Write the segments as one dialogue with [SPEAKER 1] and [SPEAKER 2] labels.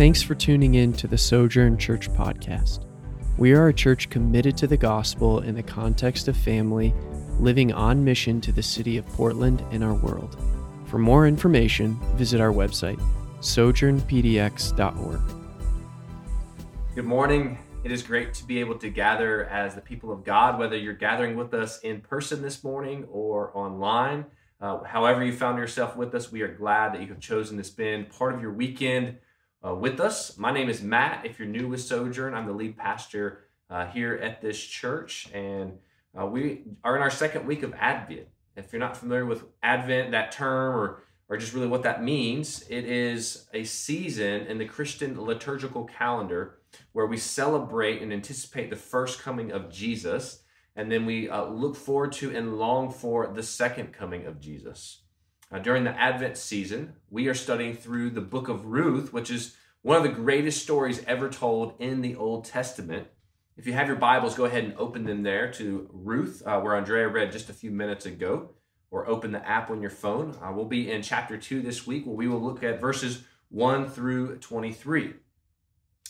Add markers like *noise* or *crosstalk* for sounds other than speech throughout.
[SPEAKER 1] Thanks for tuning in to the Sojourn Church podcast. We are a church committed to the gospel in the context of family, living on mission to the city of Portland and our world. For more information, visit our website, sojournpdx.org.
[SPEAKER 2] Good morning. It is great to be able to gather as the people of God, whether you're gathering with us in person this morning or online. Uh, however, you found yourself with us, we are glad that you have chosen to spend part of your weekend uh, with us. My name is Matt. If you're new with Sojourn, I'm the lead pastor uh, here at this church, and uh, we are in our second week of Advent. If you're not familiar with Advent, that term, or or just really what that means, it is a season in the Christian liturgical calendar where we celebrate and anticipate the first coming of Jesus, and then we uh, look forward to and long for the second coming of Jesus. Uh, during the Advent season, we are studying through the book of Ruth, which is one of the greatest stories ever told in the Old Testament. If you have your Bibles, go ahead and open them there to Ruth, uh, where Andrea read just a few minutes ago, or open the app on your phone. Uh, we'll be in chapter 2 this week, where we will look at verses 1 through 23.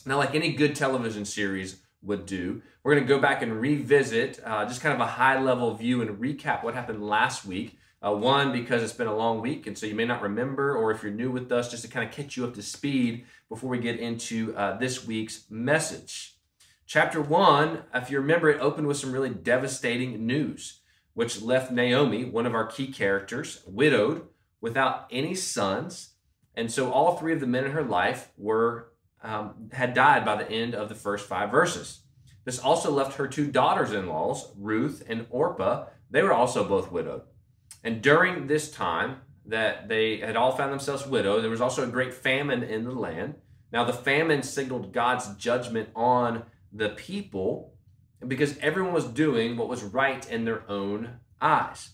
[SPEAKER 2] Now, like any good television series would do, we're going to go back and revisit uh, just kind of a high level view and recap what happened last week uh, one, because it's been a long week, and so you may not remember, or if you're new with us, just to kind of catch you up to speed before we get into uh, this week's message. Chapter one, if you remember, it opened with some really devastating news, which left Naomi, one of our key characters, widowed without any sons. And so all three of the men in her life were um, had died by the end of the first five verses. This also left her two daughters-in-laws, Ruth and Orpah. They were also both widowed. And during this time that they had all found themselves widowed, there was also a great famine in the land. Now, the famine signaled God's judgment on the people because everyone was doing what was right in their own eyes.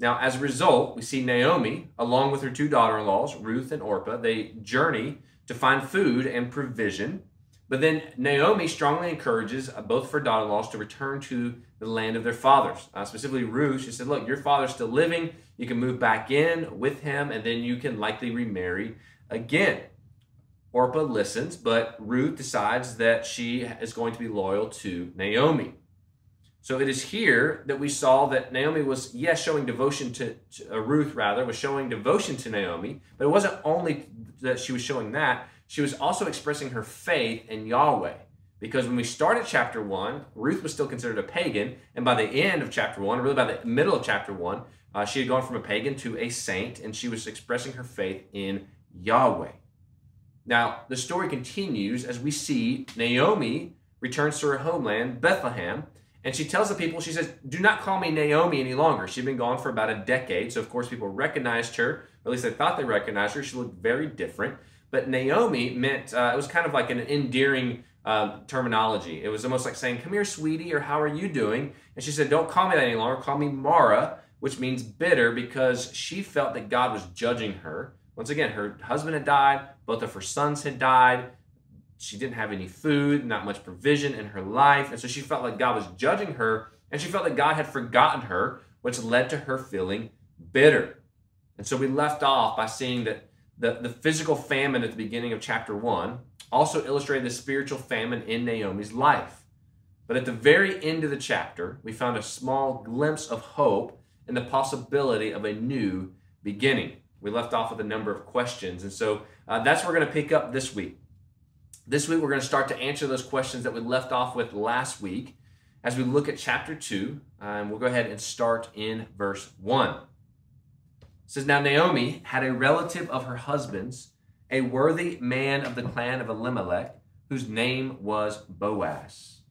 [SPEAKER 2] Now, as a result, we see Naomi, along with her two daughter in laws, Ruth and Orpah, they journey to find food and provision. But then Naomi strongly encourages uh, both of her daughter in laws to return to the land of their fathers. Uh, specifically, Ruth, she said, Look, your father's still living. You can move back in with him, and then you can likely remarry again. Orpah listens, but Ruth decides that she is going to be loyal to Naomi. So it is here that we saw that Naomi was, yes, showing devotion to, to uh, Ruth, rather, was showing devotion to Naomi, but it wasn't only that she was showing that, she was also expressing her faith in Yahweh. Because when we started chapter 1, Ruth was still considered a pagan. And by the end of chapter 1, really by the middle of chapter 1, uh, she had gone from a pagan to a saint, and she was expressing her faith in Yahweh. Now, the story continues as we see Naomi returns to her homeland, Bethlehem, and she tells the people, she says, Do not call me Naomi any longer. She'd been gone for about a decade, so of course people recognized her, or at least they thought they recognized her. She looked very different. But Naomi meant, uh, it was kind of like an endearing um, terminology. It was almost like saying, Come here, sweetie, or how are you doing? And she said, Don't call me that any longer. Call me Mara, which means bitter, because she felt that God was judging her. Once again, her husband had died, both of her sons had died. She didn't have any food, not much provision in her life. And so she felt like God was judging her, and she felt that God had forgotten her, which led to her feeling bitter. And so we left off by seeing that the, the physical famine at the beginning of chapter 1 also illustrated the spiritual famine in Naomi's life. But at the very end of the chapter, we found a small glimpse of hope and the possibility of a new beginning. We left off with a number of questions, and so uh, that's what we're going to pick up this week. This week, we're going to start to answer those questions that we left off with last week as we look at chapter 2. Um, we'll go ahead and start in verse 1. Says, Now Naomi had a relative of her husband's a worthy man of the clan of Elimelech, whose name was Boaz.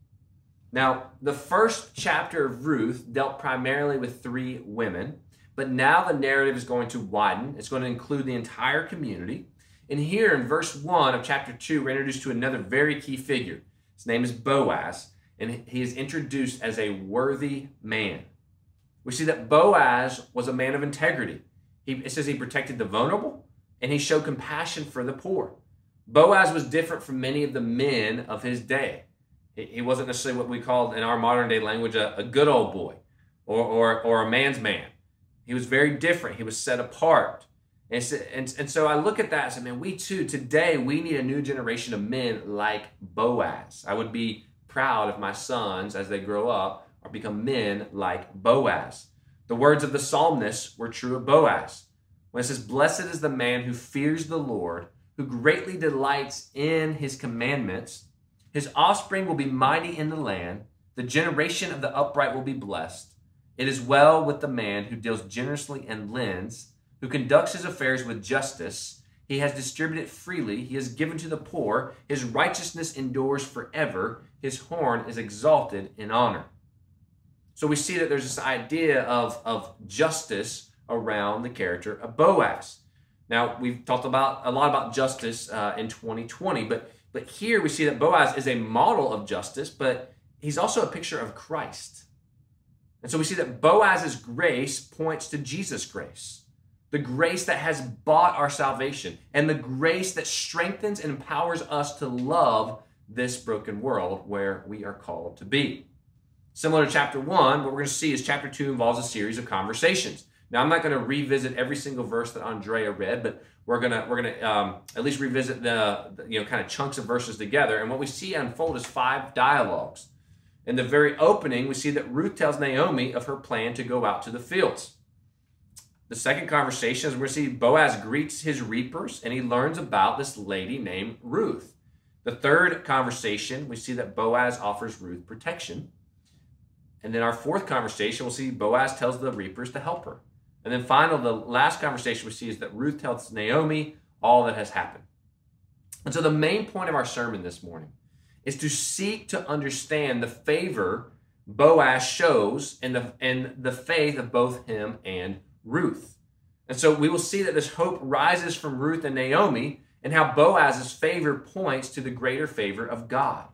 [SPEAKER 2] Now, the first chapter of Ruth dealt primarily with three women, but now the narrative is going to widen. It's going to include the entire community. And here in verse 1 of chapter 2, we're introduced to another very key figure. His name is Boaz, and he is introduced as a worthy man. We see that Boaz was a man of integrity. He, it says he protected the vulnerable, and he showed compassion for the poor. Boaz was different from many of the men of his day. He wasn't necessarily what we call in our modern day language a, a good old boy or, or, or a man's man. He was very different. He was set apart. And, and, and so I look at that and say, man, we too, today, we need a new generation of men like Boaz. I would be proud if my sons, as they grow up, are become men like Boaz. The words of the psalmist were true of Boaz. When it says, Blessed is the man who fears the Lord, who greatly delights in his commandments, his offspring will be mighty in the land, the generation of the upright will be blessed. It is well with the man who deals generously and lends who conducts his affairs with justice. He has distributed freely. He has given to the poor. His righteousness endures forever. His horn is exalted in honor. So we see that there's this idea of, of justice around the character of Boaz. Now, we've talked about a lot about justice uh, in 2020, but, but here we see that Boaz is a model of justice, but he's also a picture of Christ. And so we see that Boaz's grace points to Jesus' grace the grace that has bought our salvation, and the grace that strengthens and empowers us to love this broken world where we are called to be. Similar to chapter one, what we're going to see is chapter two involves a series of conversations. Now, I'm not going to revisit every single verse that Andrea read, but we're gonna we're gonna um, at least revisit the, the you know kind of chunks of verses together. And what we see unfold is five dialogues. In the very opening, we see that Ruth tells Naomi of her plan to go out to the fields. The second conversation is we see Boaz greets his reapers and he learns about this lady named Ruth. The third conversation, we see that Boaz offers Ruth protection. And then our fourth conversation, we'll see Boaz tells the reapers to help her. And then finally, the last conversation we see is that Ruth tells Naomi all that has happened. And so the main point of our sermon this morning is to seek to understand the favor Boaz shows and the, in the faith of both him and Ruth. And so we will see that this hope rises from Ruth and Naomi and how Boaz's favor points to the greater favor of God.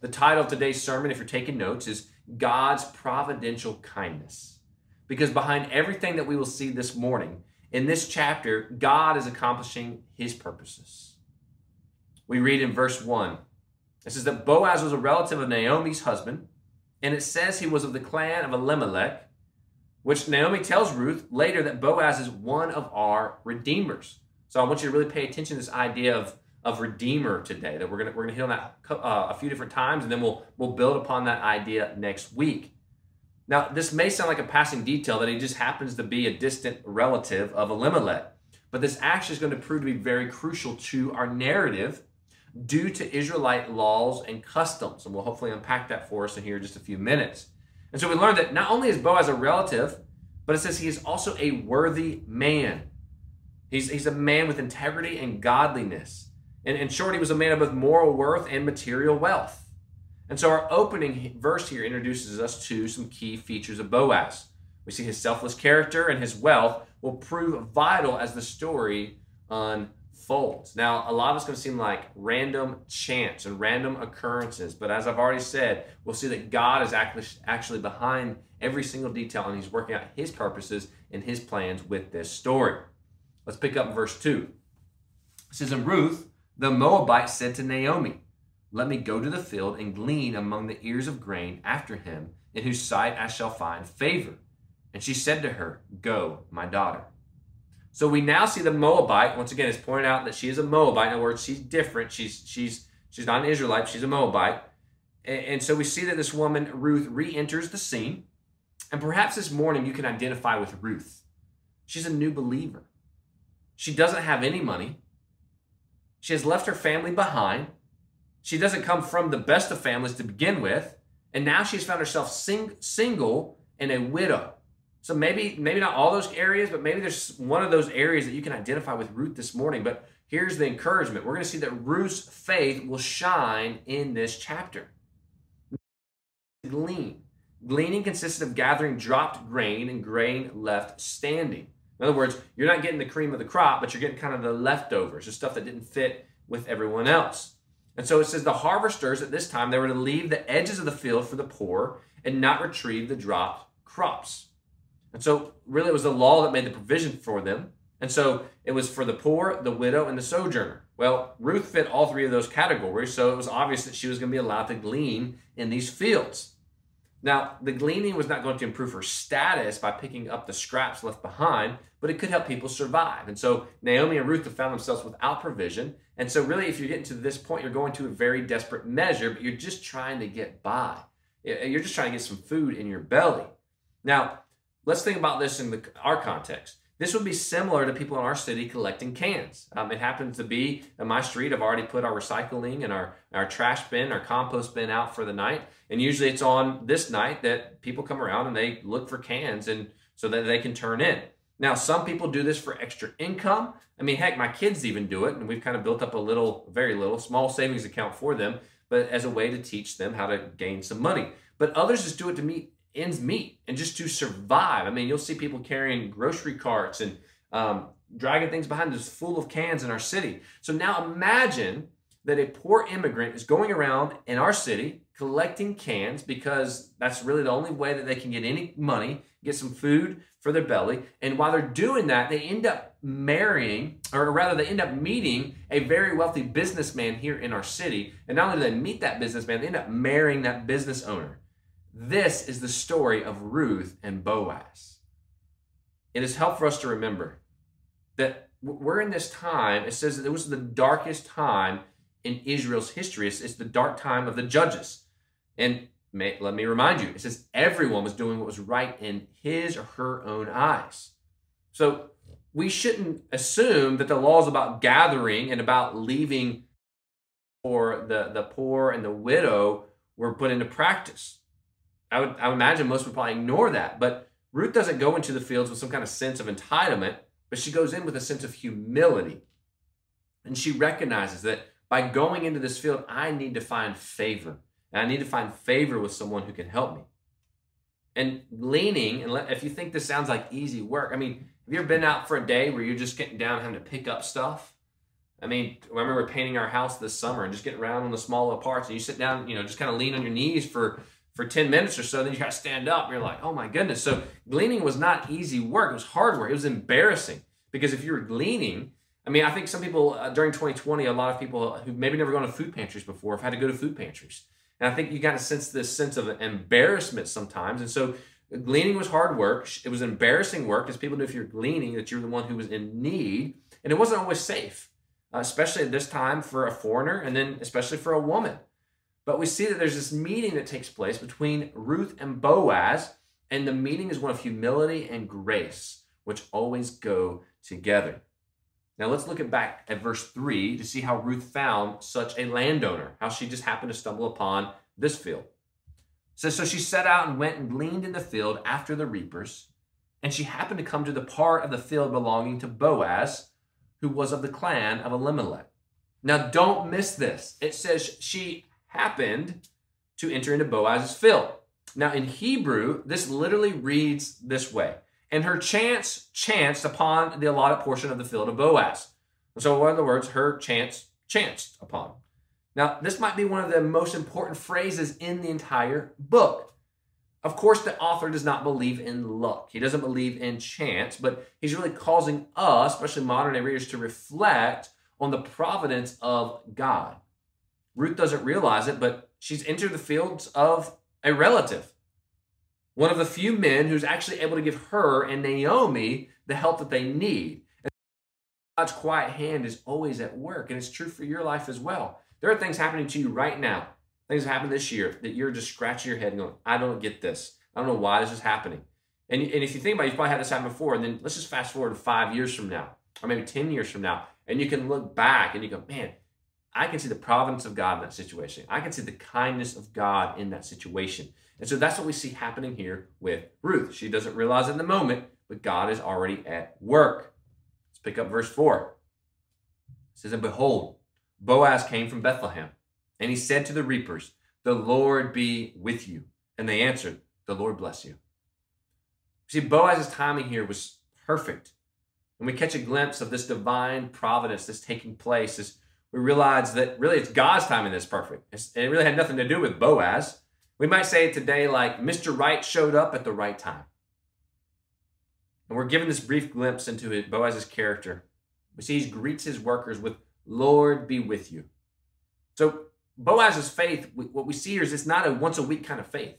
[SPEAKER 2] The title of today's sermon, if you're taking notes, is God's Providential Kindness. Because behind everything that we will see this morning, in this chapter, God is accomplishing his purposes. We read in verse 1 it says that Boaz was a relative of Naomi's husband, and it says he was of the clan of Elimelech which Naomi tells Ruth later that Boaz is one of our redeemers. So I want you to really pay attention to this idea of, of redeemer today. That we're gonna we're gonna hit on that uh, a few different times, and then we'll we'll build upon that idea next week. Now, this may sound like a passing detail that he just happens to be a distant relative of Elimelech, but this actually is going to prove to be very crucial to our narrative due to Israelite laws and customs. And we'll hopefully unpack that for us in here in just a few minutes. And so we learned that not only is Boaz a relative, but it says he is also a worthy man. He's, he's a man with integrity and godliness. And in short, he was a man of both moral worth and material wealth. And so our opening verse here introduces us to some key features of Boaz. We see his selfless character and his wealth will prove vital as the story unfolds. Now, a lot of it's going to seem like random chance and random occurrences, but as I've already said, we'll see that God is actually behind every single detail and He's working out His purposes and His plans with this story. Let's pick up verse 2. It says, And Ruth, the Moabite, said to Naomi, Let me go to the field and glean among the ears of grain after him, in whose sight I shall find favor. And she said to her, Go, my daughter. So we now see the Moabite. Once again, it's pointed out that she is a Moabite. In other words, she's different. She's she's she's not an Israelite. She's a Moabite. And, and so we see that this woman Ruth re-enters the scene. And perhaps this morning you can identify with Ruth. She's a new believer. She doesn't have any money. She has left her family behind. She doesn't come from the best of families to begin with. And now she's found herself sing, single and a widow. So maybe maybe not all those areas, but maybe there's one of those areas that you can identify with Ruth this morning. But here's the encouragement. We're going to see that Ruth's faith will shine in this chapter. Glean. Gleaning consisted of gathering dropped grain and grain left standing. In other words, you're not getting the cream of the crop, but you're getting kind of the leftovers, the stuff that didn't fit with everyone else. And so it says the harvesters at this time, they were to leave the edges of the field for the poor and not retrieve the dropped crops. And so, really, it was the law that made the provision for them. And so, it was for the poor, the widow, and the sojourner. Well, Ruth fit all three of those categories, so it was obvious that she was going to be allowed to glean in these fields. Now, the gleaning was not going to improve her status by picking up the scraps left behind, but it could help people survive. And so Naomi and Ruth have found themselves without provision. And so, really, if you're getting to this point, you're going to a very desperate measure, but you're just trying to get by. You're just trying to get some food in your belly. Now, let's think about this in the, our context. This would be similar to people in our city collecting cans. Um, it happens to be in my street. I've already put our recycling and our, our trash bin, our compost bin out for the night. And usually it's on this night that people come around and they look for cans and so that they can turn in. Now, some people do this for extra income. I mean, heck, my kids even do it, and we've kind of built up a little, very little, small savings account for them, but as a way to teach them how to gain some money. But others just do it to meet ends meet and just to survive. I mean, you'll see people carrying grocery carts and um, dragging things behind us full of cans in our city. So now imagine that a poor immigrant is going around in our city collecting cans because that's really the only way that they can get any money, get some food for their belly. And while they're doing that, they end up marrying, or rather, they end up meeting a very wealthy businessman here in our city. And not only do they meet that businessman, they end up marrying that business owner. This is the story of Ruth and Boaz. It is helpful for us to remember that we're in this time, it says that it was the darkest time in Israel's history. It's, it's the dark time of the judges. And may, let me remind you, it says everyone was doing what was right in his or her own eyes. So we shouldn't assume that the laws about gathering and about leaving for the, the poor and the widow were put into practice. I would, I would imagine most would probably ignore that. But Ruth doesn't go into the fields with some kind of sense of entitlement, but she goes in with a sense of humility. And she recognizes that by going into this field, I need to find favor. And I need to find favor with someone who can help me. And leaning, and if you think this sounds like easy work, I mean, have you ever been out for a day where you're just getting down having to pick up stuff? I mean, I remember painting our house this summer and just getting around on the smaller parts, and you sit down, you know, just kind of lean on your knees for for 10 minutes or so, then you got to stand up. You're like, oh my goodness. So gleaning was not easy work. It was hard work. It was embarrassing because if you were gleaning, I mean, I think some people uh, during 2020, a lot of people who maybe never gone to food pantries before have had to go to food pantries. And I think you got to sense this sense of embarrassment sometimes. And so gleaning was hard work. It was embarrassing work because people knew if you're gleaning that you're the one who was in need. And it wasn't always safe, uh, especially at this time for a foreigner and then especially for a woman. But we see that there's this meeting that takes place between Ruth and Boaz, and the meeting is one of humility and grace, which always go together. Now let's look at back at verse 3 to see how Ruth found such a landowner, how she just happened to stumble upon this field. Says, So she set out and went and gleaned in the field after the reapers, and she happened to come to the part of the field belonging to Boaz, who was of the clan of Elimelech. Now don't miss this. It says she happened to enter into Boaz's field. Now, in Hebrew, this literally reads this way And her chance chanced upon the allotted portion of the field of Boaz. So, in other words? Her chance chanced upon. Now, this might be one of the most important phrases in the entire book. Of course, the author does not believe in luck. He doesn't believe in chance, but he's really causing us, especially modern day readers, to reflect on the providence of God. Ruth doesn't realize it, but she's entered the fields of a relative. One of the few men who's actually able to give her and Naomi the help that they need. And God's quiet hand is always at work, and it's true for your life as well. There are things happening to you right now, things that happened this year that you're just scratching your head and going, I don't get this. I don't know why this is happening. And, and if you think about it, you've probably had this happen before, and then let's just fast forward five years from now, or maybe 10 years from now, and you can look back and you go, man, I can see the providence of God in that situation. I can see the kindness of God in that situation. And so that's what we see happening here with Ruth. She doesn't realize in the moment, but God is already at work. Let's pick up verse 4. It says, And behold, Boaz came from Bethlehem, and he said to the reapers, The Lord be with you. And they answered, The Lord bless you. See, Boaz's timing here was perfect. And we catch a glimpse of this divine providence that's taking place, this we realize that really it's God's timing that's perfect. It's, it really had nothing to do with Boaz. We might say it today like Mr. Right showed up at the right time. And we're given this brief glimpse into it, Boaz's character. We see he greets his workers with, Lord be with you. So Boaz's faith, what we see here is it's not a once a week kind of faith.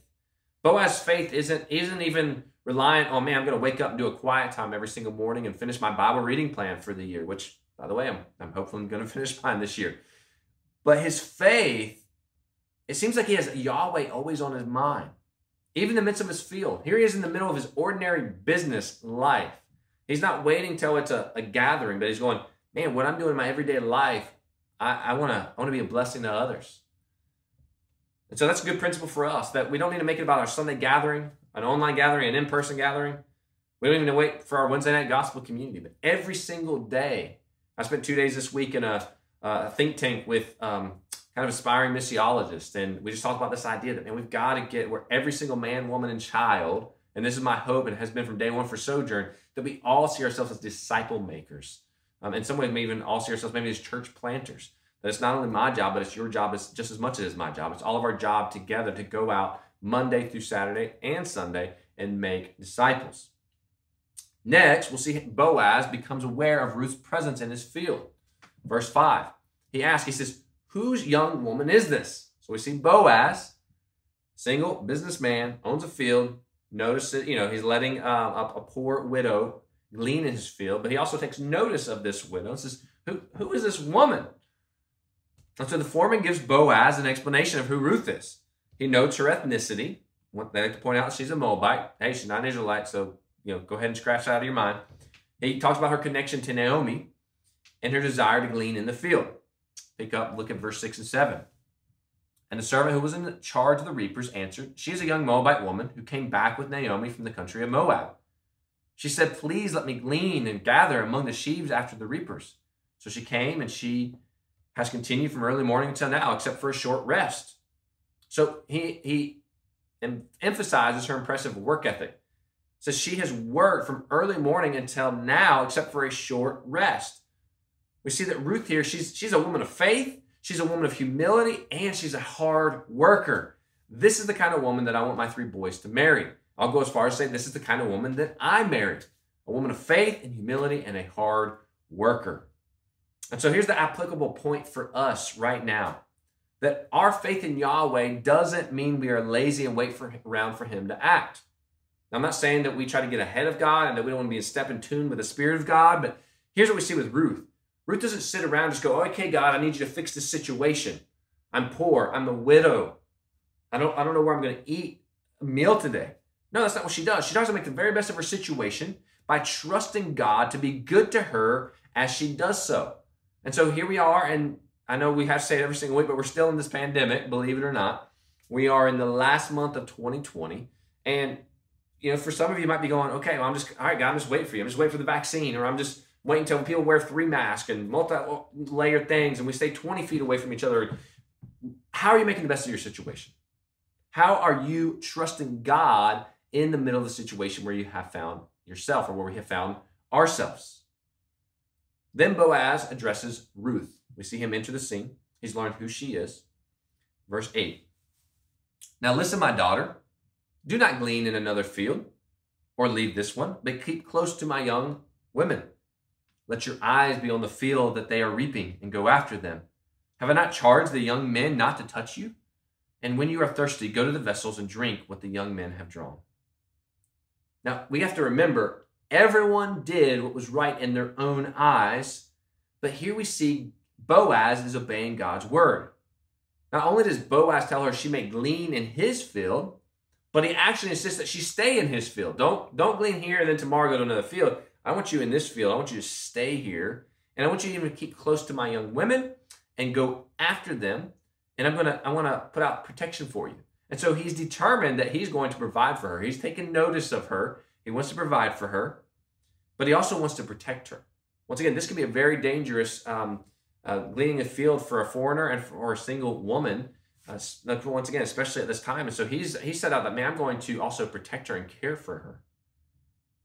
[SPEAKER 2] Boaz's faith isn't, isn't even reliant on, man, I'm going to wake up and do a quiet time every single morning and finish my Bible reading plan for the year, which, by the way, I'm, I'm hopefully going *laughs* to finish mine this year. But his faith, it seems like he has Yahweh always on his mind, even in the midst of his field. Here he is in the middle of his ordinary business life. He's not waiting till it's a, a gathering, but he's going, man, what I'm doing in my everyday life, I want to I want to be a blessing to others. And so that's a good principle for us that we don't need to make it about our Sunday gathering, an online gathering, an in-person gathering. We don't even wait for our Wednesday night gospel community, but every single day. I spent two days this week in a, a think tank with um, kind of aspiring missiologists, and we just talked about this idea that man, we've got to get where every single man, woman, and child, and this is my hope, and has been from day one for Sojourn, that we all see ourselves as disciple makers. Um, in some ways, maybe even all see ourselves maybe as church planters. That it's not only my job, but it's your job as, just as much as it is my job. It's all of our job together to go out Monday through Saturday and Sunday and make disciples. Next, we'll see Boaz becomes aware of Ruth's presence in his field. Verse 5. He asks, he says, Whose young woman is this? So we see Boaz, single businessman, owns a field. Notice that, you know, he's letting uh, a, poor widow glean in his field, but he also takes notice of this widow and says, Who, who is this woman? And so the foreman gives Boaz an explanation of who Ruth is. He notes her ethnicity. They like to point out she's a Moabite. Hey, she's not an Israelite, so you know, go ahead and scratch that out of your mind. He talks about her connection to Naomi and her desire to glean in the field. Pick up, look at verse 6 and 7. And the servant who was in charge of the reapers answered, She is a young Moabite woman who came back with Naomi from the country of Moab. She said, Please let me glean and gather among the sheaves after the reapers. So she came and she has continued from early morning until now, except for a short rest. So he, he emphasizes her impressive work ethic. Says she has worked from early morning until now, except for a short rest. We see that Ruth here, she's, she's a woman of faith, she's a woman of humility, and she's a hard worker. This is the kind of woman that I want my three boys to marry. I'll go as far as say this is the kind of woman that I married a woman of faith and humility and a hard worker. And so here's the applicable point for us right now that our faith in Yahweh doesn't mean we are lazy and wait for, around for Him to act. I'm not saying that we try to get ahead of God and that we don't want to be in step in tune with the Spirit of God, but here's what we see with Ruth Ruth doesn't sit around and just go, okay, God, I need you to fix this situation. I'm poor. I'm a widow. I don't, I don't know where I'm going to eat a meal today. No, that's not what she does. She tries to make the very best of her situation by trusting God to be good to her as she does so. And so here we are, and I know we have to say it every single week, but we're still in this pandemic, believe it or not. We are in the last month of 2020. And, you know, for some of you might be going, okay, well, I'm just, all right, God, I'm just waiting for you. I'm just waiting for the vaccine, or I'm just waiting until people wear three masks and multi layered things and we stay 20 feet away from each other. How are you making the best of your situation? How are you trusting God in the middle of the situation where you have found yourself or where we have found ourselves. Then Boaz addresses Ruth. We see him enter the scene. He's learned who she is. Verse 8. Now listen, my daughter, do not glean in another field or leave this one, but keep close to my young women. Let your eyes be on the field that they are reaping and go after them. Have I not charged the young men not to touch you? And when you are thirsty, go to the vessels and drink what the young men have drawn. Now, we have to remember everyone did what was right in their own eyes, but here we see Boaz is obeying God's word. Not only does Boaz tell her she may glean in his field, but he actually insists that she stay in his field. Don't, don't glean here and then tomorrow go to another field. I want you in this field. I want you to stay here. And I want you to even keep close to my young women and go after them. And I'm gonna I want to put out protection for you. And so he's determined that he's going to provide for her. He's taken notice of her. He wants to provide for her, but he also wants to protect her. Once again, this can be a very dangerous um, uh, leading a field for a foreigner and for a single woman. Uh, once again, especially at this time. And so he's he set out that man, I'm going to also protect her and care for her.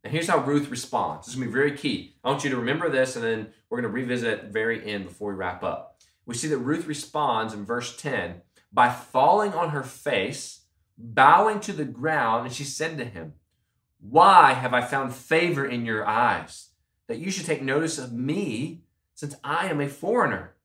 [SPEAKER 2] And here's how Ruth responds. This is going to be very key. I want you to remember this, and then we're going to revisit very end before we wrap up. We see that Ruth responds in verse 10 by falling on her face, bowing to the ground, and she said to him, Why have I found favor in your eyes, that you should take notice of me, since I am a foreigner?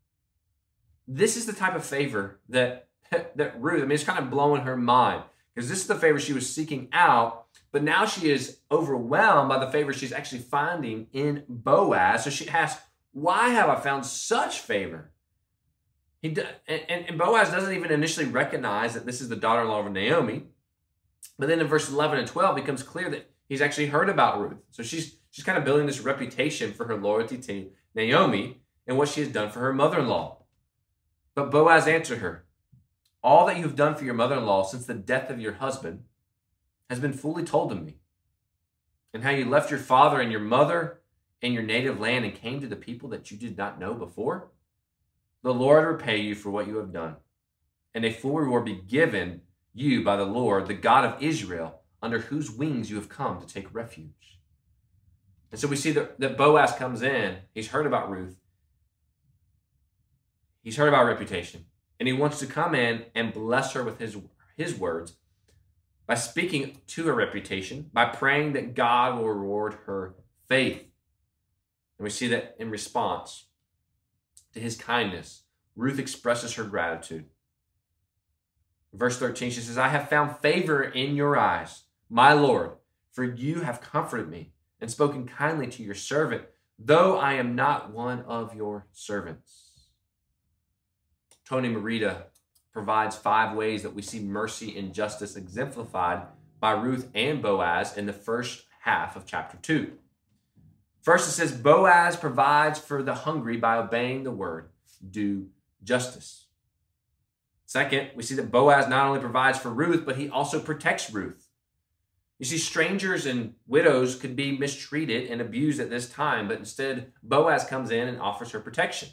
[SPEAKER 2] This is the type of favor that, *laughs* that Ruth, I mean, it's kind of blowing her mind. because this is the favor she was seeking out, but now she is overwhelmed by the favor she's actually finding in Boaz. So she asks, Why have I found such favor? He and, and Boaz doesn't even initially recognize that this is the daughter in law of Naomi. But then in verse 11 and 12 it becomes clear that he's actually heard about Ruth. So she's she's kind of building this reputation for her loyalty to Naomi and what she has done for her mother-in-law. But Boaz answered her, All that you have done for your mother-in-law since the death of your husband has been fully told to me. And how you left your father and your mother and your native land and came to the people that you did not know before. The Lord repay you for what you have done, and a full reward be given you by the Lord, the God of Israel, under whose wings you have come to take refuge. And so we see that, that Boaz comes in. He's heard about Ruth. He's heard about reputation. And he wants to come in and bless her with his, his words by speaking to her reputation, by praying that God will reward her faith. And we see that in response to his kindness, Ruth expresses her gratitude. Verse 13, she says, I have found favor in your eyes, my Lord, for you have comforted me and spoken kindly to your servant, though I am not one of your servants. Tony Merida provides five ways that we see mercy and justice exemplified by Ruth and Boaz in the first half of chapter 2. First, it says Boaz provides for the hungry by obeying the word, do justice. Second, we see that Boaz not only provides for Ruth, but he also protects Ruth. You see, strangers and widows could be mistreated and abused at this time, but instead, Boaz comes in and offers her protection.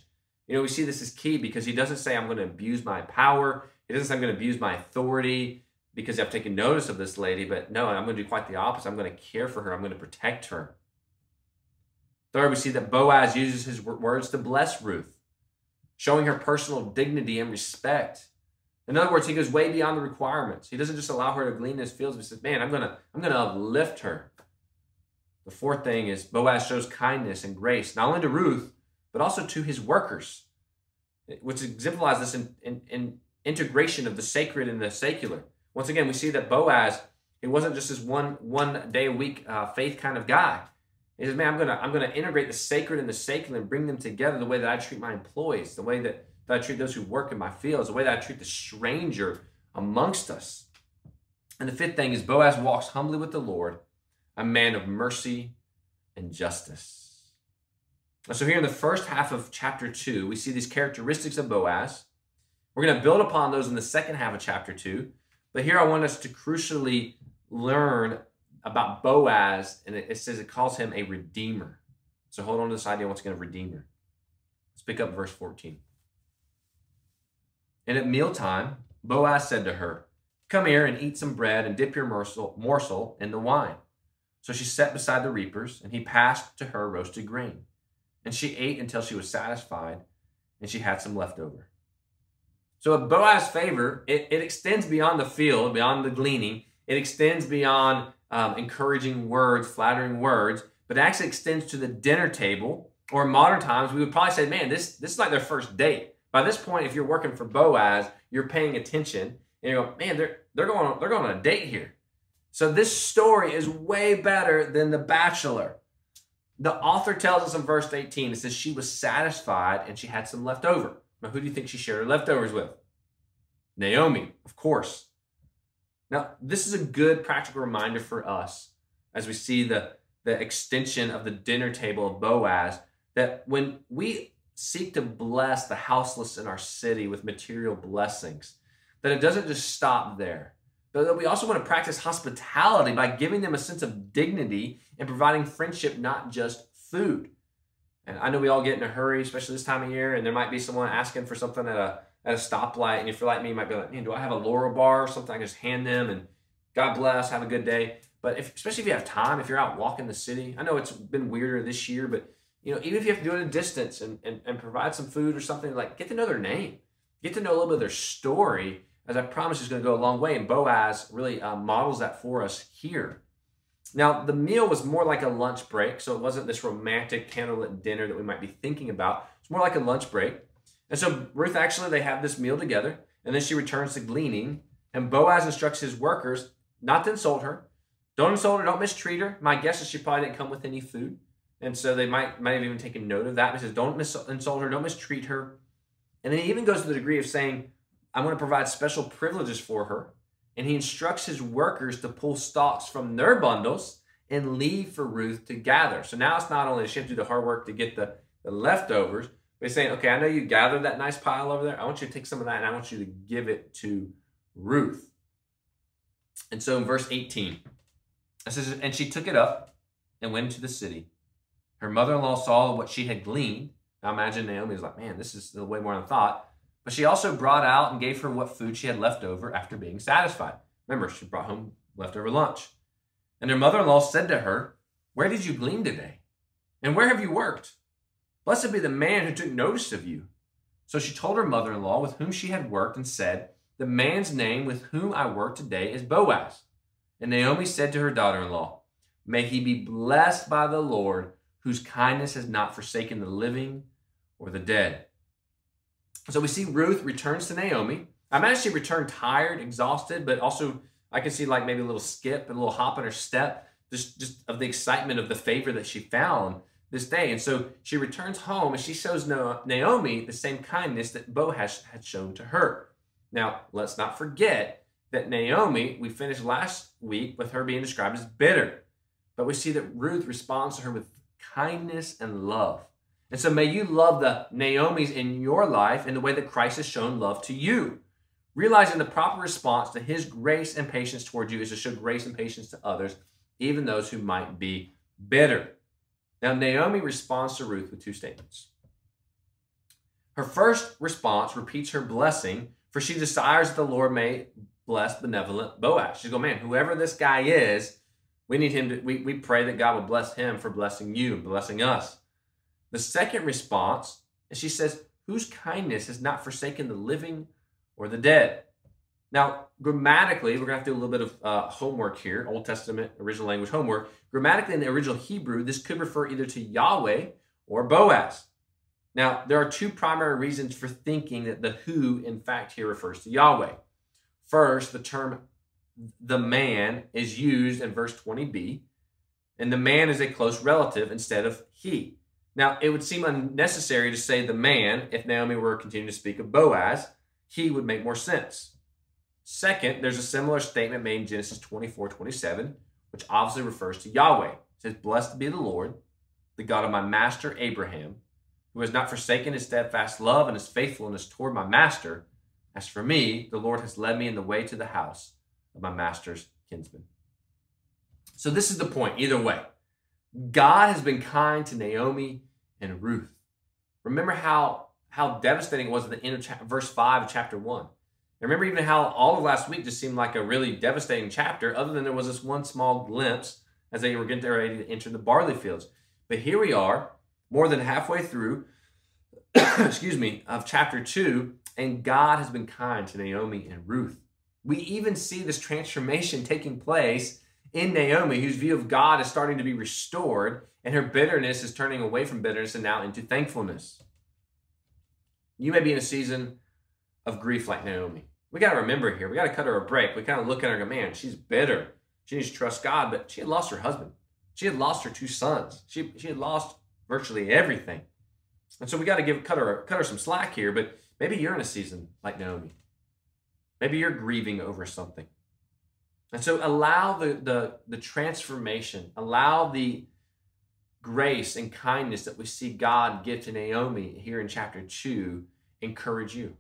[SPEAKER 2] You know, we see this as key because he doesn't say, I'm going to abuse my power. He doesn't say, I'm going to abuse my authority because I've taken notice of this lady. But no, I'm going to do quite the opposite. I'm going to care for her, I'm going to protect her. Third, we see that Boaz uses his words to bless Ruth, showing her personal dignity and respect. In other words, he goes way beyond the requirements. He doesn't just allow her to glean his fields, but he says, Man, I'm gonna, I'm gonna uplift her. The fourth thing is Boaz shows kindness and grace, not only to Ruth, but also to his workers, which exemplifies this in, in, in integration of the sacred and the secular. Once again, we see that Boaz, he wasn't just this one one day a week uh, faith kind of guy. He says, "Man, I'm gonna I'm gonna integrate the sacred and the secular and bring them together the way that I treat my employees, the way that, that I treat those who work in my fields, the way that I treat the stranger amongst us." And the fifth thing is Boaz walks humbly with the Lord, a man of mercy and justice. So, here in the first half of chapter 2, we see these characteristics of Boaz. We're going to build upon those in the second half of chapter 2. But here I want us to crucially learn about Boaz, and it says it calls him a redeemer. So hold on to this idea once again of redeemer. Let's pick up verse 14. And at mealtime, Boaz said to her, Come here and eat some bread and dip your morsel, morsel in the wine. So she sat beside the reapers, and he passed to her roasted grain. And she ate until she was satisfied, and she had some left over. So a Boaz's favor, it, it extends beyond the field, beyond the gleaning. It extends beyond um, encouraging words, flattering words, but it actually extends to the dinner table. Or in modern times, we would probably say, man, this, this is like their first date. By this point, if you're working for Boaz, you're paying attention, and you go, man, they're, they're, going, they're going on a date here. So this story is way better than The Bachelor. The author tells us in verse 18, it says she was satisfied and she had some left over. Now, who do you think she shared her leftovers with? Naomi, of course. Now, this is a good practical reminder for us as we see the, the extension of the dinner table of Boaz that when we seek to bless the houseless in our city with material blessings, that it doesn't just stop there but we also want to practice hospitality by giving them a sense of dignity and providing friendship, not just food. And I know we all get in a hurry, especially this time of year, and there might be someone asking for something at a at a stoplight, and if you're like me, you might be like, "Man, do I have a Larabar or something?" I can just hand them, and God bless, have a good day. But if, especially if you have time, if you're out walking the city, I know it's been weirder this year, but you know, even if you have to do it at a distance and, and, and provide some food or something, like get to know their name, get to know a little bit of their story, as I promised, is going to go a long way. And Boaz really uh, models that for us here. Now, the meal was more like a lunch break, so it wasn't this romantic candlelit dinner that we might be thinking about. It's more like a lunch break. And so Ruth actually, they have this meal together, and then she returns to gleaning And Boaz instructs his workers not to insult her. Don't insult her, don't mistreat her. My guess is she probably didn't come with any food. And so they might, might have even taken note of that. He says, don't mis- insult her, don't mistreat her. And then he even goes to the degree of saying, I'm going to provide special privileges for her. And he instructs his workers to pull stalks from their bundles and leave for Ruth to gather. So now it's not only she have to do the hard work to get the, the leftovers, but he's saying, okay, I know you gathered that nice pile over there. I want you to take some of that and I want you to give it to Ruth. And so in verse 18, it says, And she took it up and went into the city. Her mother in law saw what she had gleaned. Now imagine Naomi was like, Man, this is way more than I thought. But she also brought out and gave her what food she had left over after being satisfied. Remember, she brought home leftover lunch. And her mother in law said to her, Where did you glean today? And where have you worked? Blessed be the man who took notice of you. So she told her mother in law with whom she had worked and said, The man's name with whom I work today is Boaz. And Naomi said to her daughter in law, May he be blessed by the Lord, whose kindness has not forsaken the living or the dead. So we see Ruth returns to Naomi. I imagine she returned tired, exhausted, but also I can see like maybe a little skip, and a little hop in her step, just, just of the excitement of the favor that she found this day. And so she returns home and she shows Naomi the same kindness that Boaz had shown to her. Now, let's not forget that Naomi, we finished last week with her being described as bitter, but we see that Ruth responds to her with kindness and love. And so may you love the Naomi's in your life in the way that Christ has shown love to you. Realizing the proper response to his grace and patience towards you is to show grace and patience to others, even those who might be bitter. Now, Naomi responds to Ruth with two statements. Her first response repeats her blessing, for she desires that the Lord may bless benevolent Boaz. She's going, man, whoever this guy is, we need him to, we, we pray that God will bless him for blessing you, blessing us. The second response, and she says, whose kindness has not forsaken the living or the dead. Now, grammatically, we're going to have to do a little bit of uh, homework here, Old Testament original language homework. Grammatically, in the original Hebrew, this could refer either to Yahweh or Boaz. Now, there are two primary reasons for thinking that the who, in fact, here refers to Yahweh. First, the term the man is used in verse 20b, and the man is a close relative instead of he. Now, it would seem unnecessary to say the man if Naomi were continuing to speak of Boaz. He would make more sense. Second, there's a similar statement made in Genesis 24 27, which obviously refers to Yahweh. It says, Blessed be the Lord, the God of my master Abraham, who has not forsaken his steadfast love and his faithfulness toward my master. As for me, the Lord has led me in the way to the house of my master's kinsman. So, this is the point, either way. God has been kind to Naomi and Ruth. Remember how, how devastating it was at the end of cha- verse 5 of chapter 1. And remember even how all of last week just seemed like a really devastating chapter, other than there was this one small glimpse as they were getting ready to enter the barley fields. But here we are, more than halfway through, *coughs* excuse me, of chapter 2, and God has been kind to Naomi and Ruth. We even see this transformation taking place in Naomi, whose view of God is starting to be restored, and her bitterness is turning away from bitterness and now into thankfulness. You may be in a season of grief like Naomi. We got to remember here, we got to cut her a break. We kind of look at her and go, man, she's bitter. She needs to trust God, but she had lost her husband. She had lost her two sons. She, she had lost virtually everything. And so we got to give cut her cut her some slack here, but maybe you're in a season like Naomi. Maybe you're grieving over something. And so allow the, the, the transformation, allow the grace and kindness that we see God give to Naomi here in chapter 2 encourage you.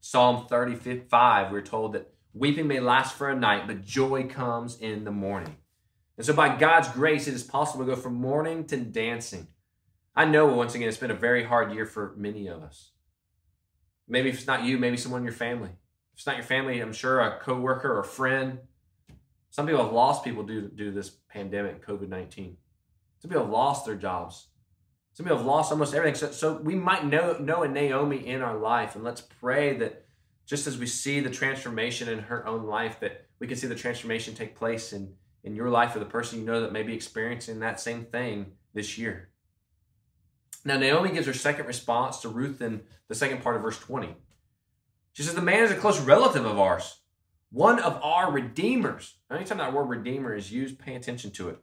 [SPEAKER 2] Psalm 35, we're told that weeping may last for a night, but joy comes in the morning. And so by God's grace, it is possible to go from mourning to dancing. I know once again it's been a very hard year for many of us. Maybe if it's not you, maybe someone in your family. If it's not your family, I'm sure a coworker or friend. Some people have lost people due, due to this pandemic, COVID 19. Some people have lost their jobs. Some people have lost almost everything. So, so we might know, know a Naomi in our life. And let's pray that just as we see the transformation in her own life, that we can see the transformation take place in, in your life or the person you know that may be experiencing that same thing this year. Now, Naomi gives her second response to Ruth in the second part of verse 20. She says, The man is a close relative of ours. one of our redeemers. Anytime that word redeemer is used, pay attention to it.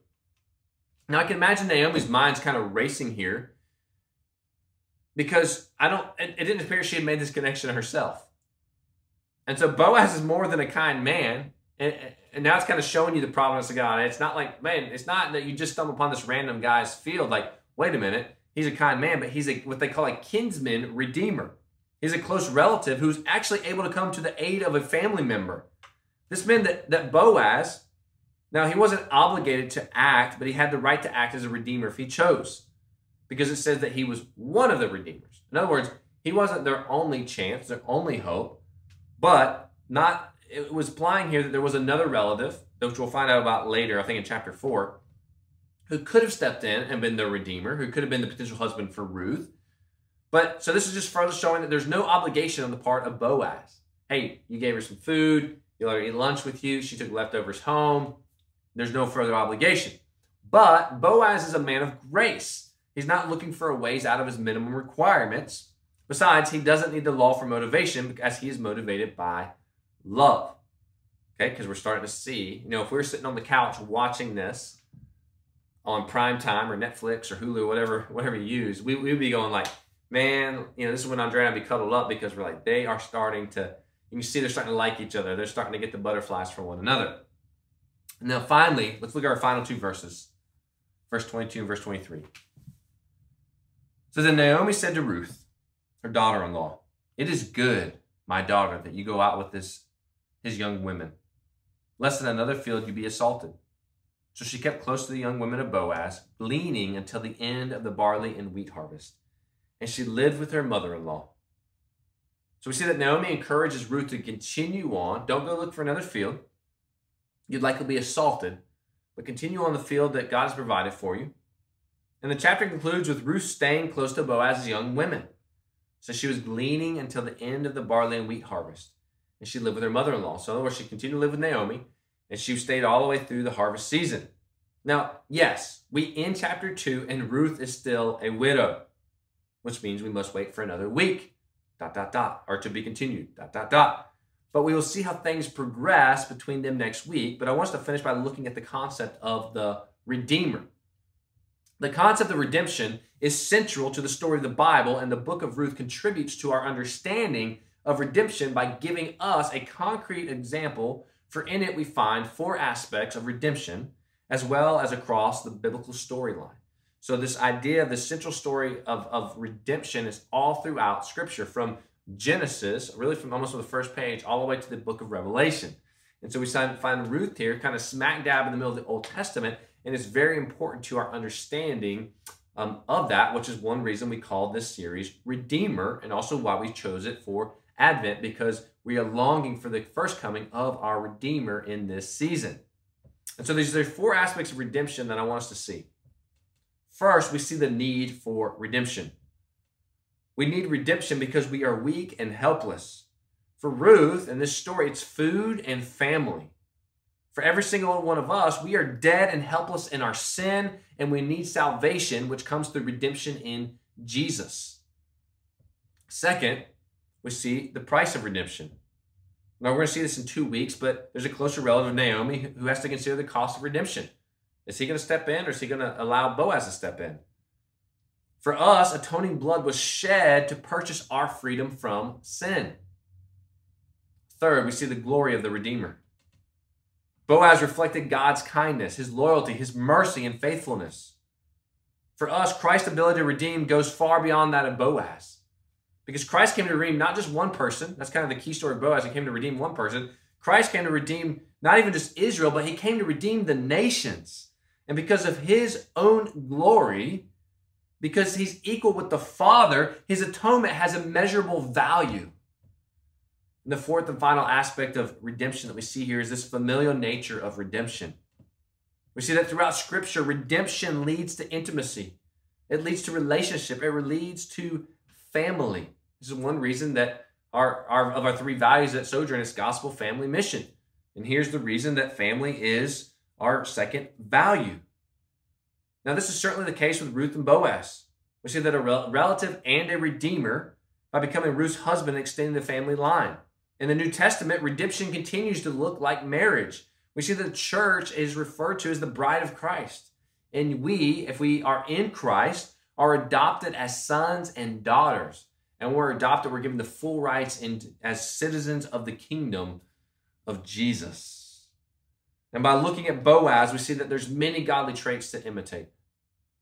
[SPEAKER 2] Now I can imagine Naomi's mind's kind of racing here because I don't, it, it didn't appear she had made this connection herself. And so Boaz is more than a kind man. And, and now it's kind of showing you the providence of God. It's not like, man, it's not that you just stumble upon this random guy's field. Like, wait a minute, he's a kind man, but he's a what they call a kinsman redeemer. He's a close relative who's actually able to come to the aid of a family member. This meant that, that Boaz, now he wasn't obligated to act, but he had the right to act as a redeemer if he chose, because it says that he was one of the redeemers. In other words, he wasn't their only chance, their only hope, but not it was implying here that there was another relative, which we'll find out about later, I think in chapter four, who could have stepped in and been the redeemer, who could have been the potential husband for Ruth. But so this is just further showing that there's no obligation on the part of Boaz. Hey, you gave her some food, you let her eat lunch with you, she took leftovers home. There's no further obligation. But Boaz is a man of grace. He's not looking for a ways out of his minimum requirements. Besides, he doesn't need the law for motivation because he is motivated by love. Okay, because we're starting to see, you know, if we are sitting on the couch watching this on prime time or Netflix or Hulu, whatever, whatever you use, we would be going like, man, you know, this is when Andrea and I be cuddled up because we're like, they are starting to, you can see they're starting to like each other. They're starting to get the butterflies for one another. Now finally, let's look at our final two verses. Verse 22 and verse 23. So then Naomi said to Ruth, her daughter-in-law, It is good, my daughter, that you go out with this his young women, lest in another field you be assaulted. So she kept close to the young women of Boaz, gleaning until the end of the barley and wheat harvest. And she lived with her mother in law. So we see that Naomi encourages Ruth to continue on. Don't go look for another field. You'd likely be assaulted, but continue on the field that God has provided for you. And the chapter concludes with Ruth staying close to Boaz's young women. So she was gleaning until the end of the barley and wheat harvest and she lived with her mother in law. So, in other words, she continued to live with Naomi, and she stayed all the way through the harvest season. Now, yes, we end chapter 2, and Ruth is still a widow, which means we must wait for another week, dot, dot, dot, or to be continued, dot, dot, dot. But we will see how things progress between them next week. But I want us to finish by looking at the concept of the Redeemer. The concept of redemption is central to the story of the Bible, and the book of Ruth contributes to our understanding of redemption by giving us a concrete example, for in it we find four aspects of redemption, as well as across the biblical storyline. So, this idea of the central story of, of redemption is all throughout Scripture, from Genesis, really from almost from the first page, all the way to the book of Revelation. And so we find Ruth here kind of smack dab in the middle of the Old Testament, and it's very important to our understanding um, of that, which is one reason we called this series Redeemer, and also why we chose it for Advent because we are longing for the first coming of our Redeemer in this season. And so these are four aspects of redemption that I want us to see. First, we see the need for redemption. We need redemption because we are weak and helpless. For Ruth, in this story, it's food and family. For every single one of us, we are dead and helpless in our sin, and we need salvation, which comes through redemption in Jesus. Second, we see the price of redemption. Now, we're going to see this in two weeks, but there's a closer relative, Naomi, who has to consider the cost of redemption. Is he going to step in or is he going to allow Boaz to step in? For us, atoning blood was shed to purchase our freedom from sin. Third, we see the glory of the Redeemer. Boaz reflected God's kindness, his loyalty, his mercy, and faithfulness. For us, Christ's ability to redeem goes far beyond that of Boaz. Because Christ came to redeem not just one person. That's kind of the key story of Boaz. He came to redeem one person. Christ came to redeem not even just Israel, but he came to redeem the nations. And because of his own glory, because he's equal with the Father, his atonement has immeasurable value. And the fourth and final aspect of redemption that we see here is this familial nature of redemption. We see that throughout Scripture, redemption leads to intimacy, it leads to relationship, it leads to family. This is one reason that our, our of our three values at Sojourn is gospel, family, mission. And here's the reason that family is our second value. Now, this is certainly the case with Ruth and Boaz. We see that a rel- relative and a redeemer, by becoming Ruth's husband, extending the family line. In the New Testament, redemption continues to look like marriage. We see the church is referred to as the bride of Christ. And we, if we are in Christ, are adopted as sons and daughters. And we're adopted, we're given the full rights and as citizens of the kingdom of Jesus. And by looking at Boaz, we see that there's many godly traits to imitate.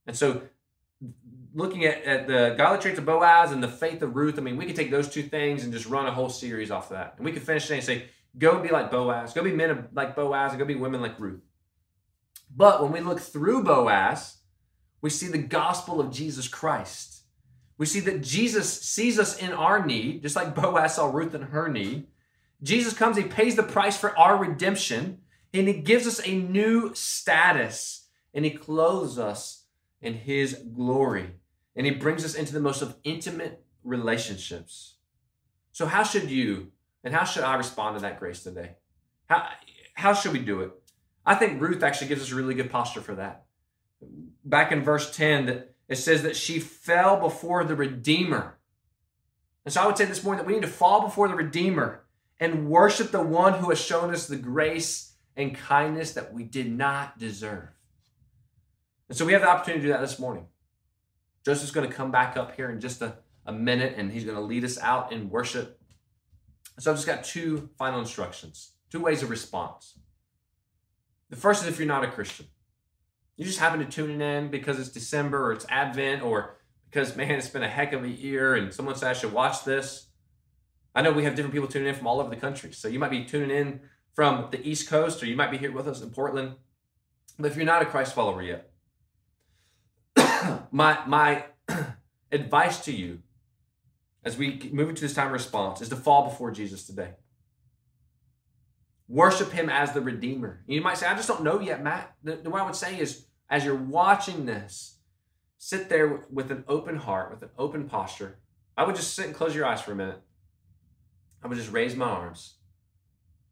[SPEAKER 2] And so looking at, at the godly traits of Boaz and the faith of Ruth, I mean, we could take those two things and just run a whole series off of that. And we could finish today and say, go be like Boaz, go be men like Boaz, and go be women like Ruth. But when we look through Boaz, we see the gospel of Jesus Christ. We see that Jesus sees us in our need, just like Boaz saw Ruth in her need. Jesus comes, he pays the price for our redemption, and he gives us a new status, and he clothes us in his glory, and he brings us into the most of intimate relationships. So, how should you and how should I respond to that grace today? How, how should we do it? I think Ruth actually gives us a really good posture for that. Back in verse 10, that it says that she fell before the Redeemer. And so I would say this morning that we need to fall before the Redeemer and worship the one who has shown us the grace and kindness that we did not deserve. And so we have the opportunity to do that this morning. Joseph's going to come back up here in just a, a minute and he's going to lead us out in worship. So I've just got two final instructions, two ways of response. The first is if you're not a Christian, you just happen to tune in because it's December or it's Advent or because, man, it's been a heck of a year and someone said I should watch this. I know we have different people tuning in from all over the country. So you might be tuning in from the East Coast or you might be here with us in Portland. But if you're not a Christ follower yet, *coughs* my, my *coughs* advice to you as we move into this time of response is to fall before Jesus today. Worship him as the Redeemer. You might say, I just don't know yet, Matt. The, the, what I would say is, as you're watching this, sit there with an open heart, with an open posture. I would just sit and close your eyes for a minute. I would just raise my arms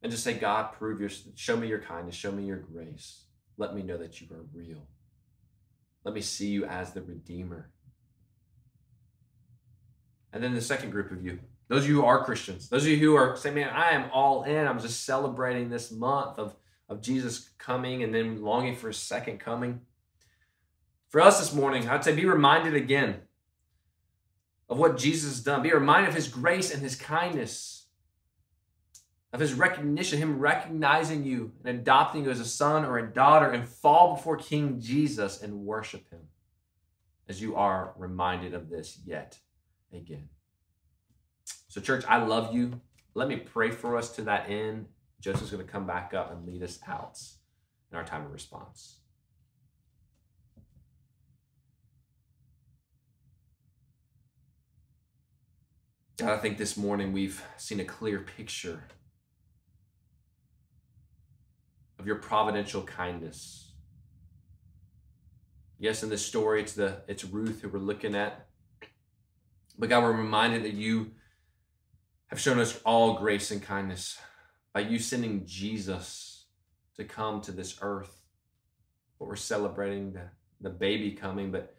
[SPEAKER 2] and just say, God, prove your, show me your kindness, show me your grace. Let me know that you are real. Let me see you as the Redeemer. And then the second group of you, those of you who are Christians, those of you who are saying, man, I am all in. I'm just celebrating this month of, of Jesus coming and then longing for his second coming. For us this morning, I'd say be reminded again of what Jesus has done. Be reminded of his grace and his kindness, of his recognition, him recognizing you and adopting you as a son or a daughter, and fall before King Jesus and worship him as you are reminded of this yet again. So, church, I love you. Let me pray for us to that end. Joseph's going to come back up and lead us out in our time of response. God, I think this morning we've seen a clear picture of your providential kindness. Yes, in this story, it's the it's Ruth who we're looking at. But God, we're reminded that you have shown us all grace and kindness by you sending Jesus to come to this earth. But we're celebrating the, the baby coming, but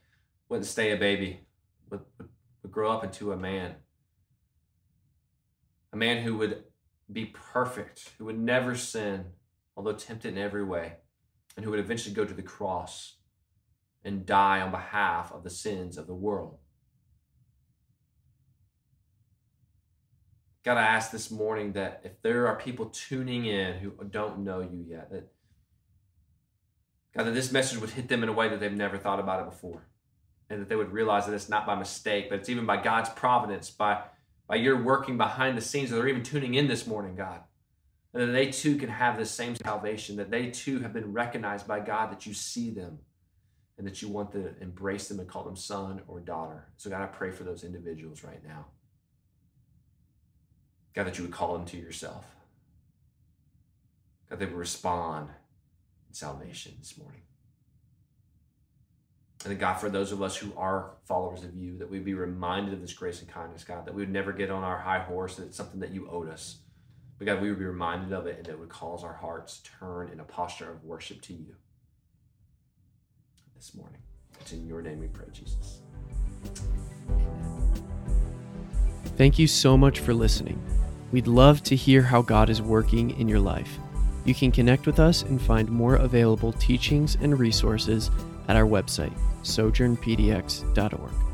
[SPEAKER 2] wouldn't stay a baby, would, would, would grow up into a man. A man who would be perfect, who would never sin, although tempted in every way, and who would eventually go to the cross and die on behalf of the sins of the world. God, I ask this morning that if there are people tuning in who don't know you yet, that God, that this message would hit them in a way that they've never thought about it before. And that they would realize that it's not by mistake, but it's even by God's providence, by, by your working behind the scenes, that they're even tuning in this morning, God. And that they too can have this same salvation, that they too have been recognized by God, that you see them and that you want to embrace them and call them son or daughter. So, God, I pray for those individuals right now. God, that you would call them to yourself. God, they would respond in salvation this morning. And God, for those of us who are followers of you, that we'd be reminded of this grace and kindness, God, that we would never get on our high horse, that it's something that you owed us. But God, we would be reminded of it and that would cause our hearts to turn in a posture of worship to you this morning. It's in your name we pray, Jesus.
[SPEAKER 1] Thank you so much for listening. We'd love to hear how God is working in your life. You can connect with us and find more available teachings and resources at our website, sojournpdx.org.